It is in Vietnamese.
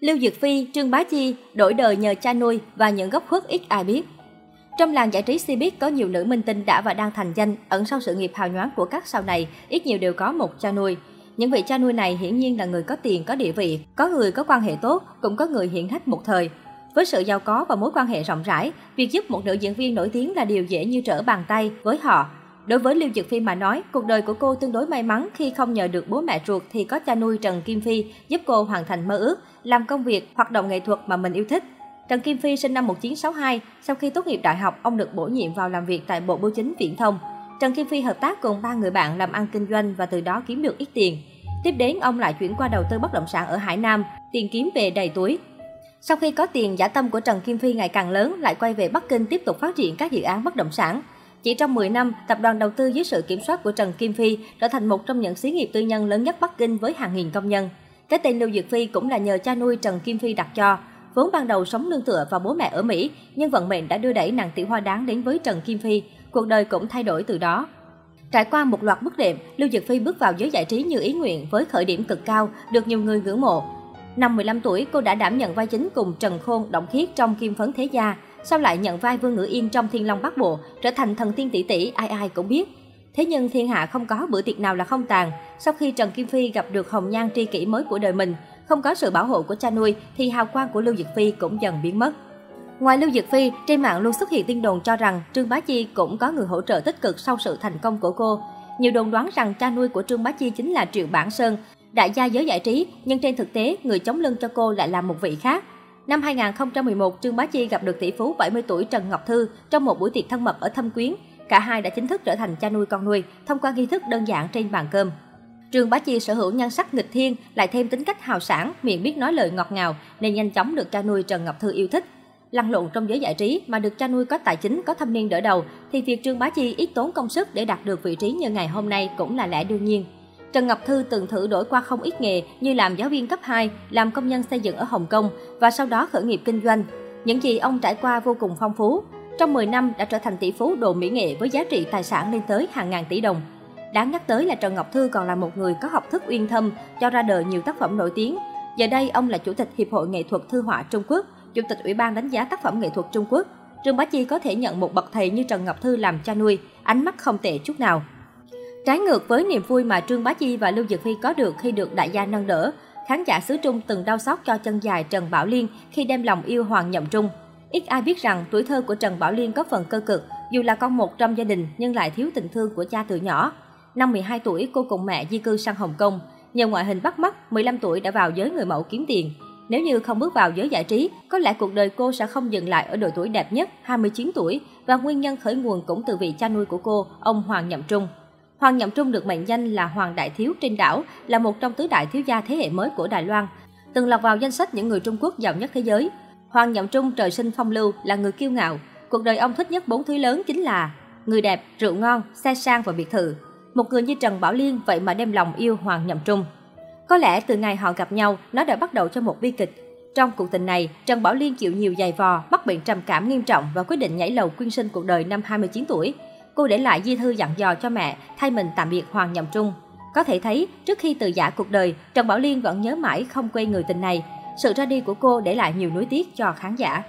Lưu Dược Phi, Trương Bá Chi đổi đời nhờ cha nuôi và những góc khuất ít ai biết. Trong làng giải trí Cbiz có nhiều nữ minh tinh đã và đang thành danh, ẩn sau sự nghiệp hào nhoáng của các sao này, ít nhiều đều có một cha nuôi. Những vị cha nuôi này hiển nhiên là người có tiền, có địa vị, có người có quan hệ tốt, cũng có người hiển hách một thời. Với sự giàu có và mối quan hệ rộng rãi, việc giúp một nữ diễn viên nổi tiếng là điều dễ như trở bàn tay với họ. Đối với Lưu Dực Phi mà nói, cuộc đời của cô tương đối may mắn khi không nhờ được bố mẹ ruột thì có cha nuôi Trần Kim Phi giúp cô hoàn thành mơ ước, làm công việc, hoạt động nghệ thuật mà mình yêu thích. Trần Kim Phi sinh năm 1962, sau khi tốt nghiệp đại học, ông được bổ nhiệm vào làm việc tại Bộ Bưu chính Viễn thông. Trần Kim Phi hợp tác cùng ba người bạn làm ăn kinh doanh và từ đó kiếm được ít tiền. Tiếp đến, ông lại chuyển qua đầu tư bất động sản ở Hải Nam, tiền kiếm về đầy túi. Sau khi có tiền, giả tâm của Trần Kim Phi ngày càng lớn, lại quay về Bắc Kinh tiếp tục phát triển các dự án bất động sản. Chỉ trong 10 năm, tập đoàn đầu tư dưới sự kiểm soát của Trần Kim Phi trở thành một trong những xí nghiệp tư nhân lớn nhất Bắc Kinh với hàng nghìn công nhân. Cái tên Lưu Dược Phi cũng là nhờ cha nuôi Trần Kim Phi đặt cho. Vốn ban đầu sống nương tựa vào bố mẹ ở Mỹ, nhưng vận mệnh đã đưa đẩy nàng tiểu hoa đáng đến với Trần Kim Phi. Cuộc đời cũng thay đổi từ đó. Trải qua một loạt bước đệm, Lưu Dược Phi bước vào giới giải trí như ý nguyện với khởi điểm cực cao, được nhiều người ngưỡng mộ. Năm 15 tuổi, cô đã đảm nhận vai chính cùng Trần Khôn, Động Khiết trong Kim Phấn Thế Gia, sau lại nhận vai Vương Ngữ Yên trong Thiên Long Bắc Bộ, trở thành thần tiên tỷ tỷ ai ai cũng biết. Thế nhưng thiên hạ không có bữa tiệc nào là không tàn. Sau khi Trần Kim Phi gặp được hồng nhan tri kỷ mới của đời mình, không có sự bảo hộ của cha nuôi thì hào quang của Lưu Dực Phi cũng dần biến mất. Ngoài Lưu Dực Phi, trên mạng luôn xuất hiện tin đồn cho rằng Trương Bá Chi cũng có người hỗ trợ tích cực sau sự thành công của cô. Nhiều đồn đoán rằng cha nuôi của Trương Bá Chi chính là Triệu Bản Sơn, đại gia giới giải trí, nhưng trên thực tế, người chống lưng cho cô lại là một vị khác. Năm 2011, Trương Bá Chi gặp được tỷ phú 70 tuổi Trần Ngọc Thư trong một buổi tiệc thân mật ở Thâm Quyến. Cả hai đã chính thức trở thành cha nuôi con nuôi thông qua nghi thức đơn giản trên bàn cơm. Trương Bá Chi sở hữu nhan sắc nghịch thiên, lại thêm tính cách hào sản, miệng biết nói lời ngọt ngào nên nhanh chóng được cha nuôi Trần Ngọc Thư yêu thích. Lăn lộn trong giới giải trí mà được cha nuôi có tài chính, có thâm niên đỡ đầu thì việc Trương Bá Chi ít tốn công sức để đạt được vị trí như ngày hôm nay cũng là lẽ đương nhiên. Trần Ngọc Thư từng thử đổi qua không ít nghề như làm giáo viên cấp 2, làm công nhân xây dựng ở Hồng Kông và sau đó khởi nghiệp kinh doanh. Những gì ông trải qua vô cùng phong phú. Trong 10 năm đã trở thành tỷ phú đồ mỹ nghệ với giá trị tài sản lên tới hàng ngàn tỷ đồng. Đáng nhắc tới là Trần Ngọc Thư còn là một người có học thức uyên thâm, cho ra đời nhiều tác phẩm nổi tiếng. Giờ đây, ông là Chủ tịch Hiệp hội Nghệ thuật Thư họa Trung Quốc, Chủ tịch Ủy ban đánh giá tác phẩm nghệ thuật Trung Quốc. Trương Bá Chi có thể nhận một bậc thầy như Trần Ngọc Thư làm cha nuôi, ánh mắt không tệ chút nào. Trái ngược với niềm vui mà Trương Bá Chi và Lưu Dực Phi có được khi được đại gia nâng đỡ, khán giả xứ Trung từng đau xót cho chân dài Trần Bảo Liên khi đem lòng yêu Hoàng Nhậm Trung. Ít ai biết rằng tuổi thơ của Trần Bảo Liên có phần cơ cực, dù là con một trong gia đình nhưng lại thiếu tình thương của cha từ nhỏ. Năm 12 tuổi, cô cùng mẹ di cư sang Hồng Kông. Nhờ ngoại hình bắt mắt, 15 tuổi đã vào giới người mẫu kiếm tiền. Nếu như không bước vào giới giải trí, có lẽ cuộc đời cô sẽ không dừng lại ở độ tuổi đẹp nhất, 29 tuổi, và nguyên nhân khởi nguồn cũng từ vị cha nuôi của cô, ông Hoàng Nhậm Trung. Hoàng Nhậm Trung được mệnh danh là Hoàng Đại Thiếu trên đảo, là một trong tứ đại thiếu gia thế hệ mới của Đài Loan, từng lọt vào danh sách những người Trung Quốc giàu nhất thế giới. Hoàng Nhậm Trung trời sinh phong lưu, là người kiêu ngạo. Cuộc đời ông thích nhất bốn thứ lớn chính là người đẹp, rượu ngon, xe sang và biệt thự. Một người như Trần Bảo Liên vậy mà đem lòng yêu Hoàng Nhậm Trung. Có lẽ từ ngày họ gặp nhau, nó đã bắt đầu cho một bi kịch. Trong cuộc tình này, Trần Bảo Liên chịu nhiều giày vò, mắc bệnh trầm cảm nghiêm trọng và quyết định nhảy lầu quyên sinh cuộc đời năm 29 tuổi cô để lại di thư dặn dò cho mẹ thay mình tạm biệt Hoàng Nhậm Trung. Có thể thấy, trước khi từ giả cuộc đời, Trần Bảo Liên vẫn nhớ mãi không quên người tình này. Sự ra đi của cô để lại nhiều nuối tiếc cho khán giả.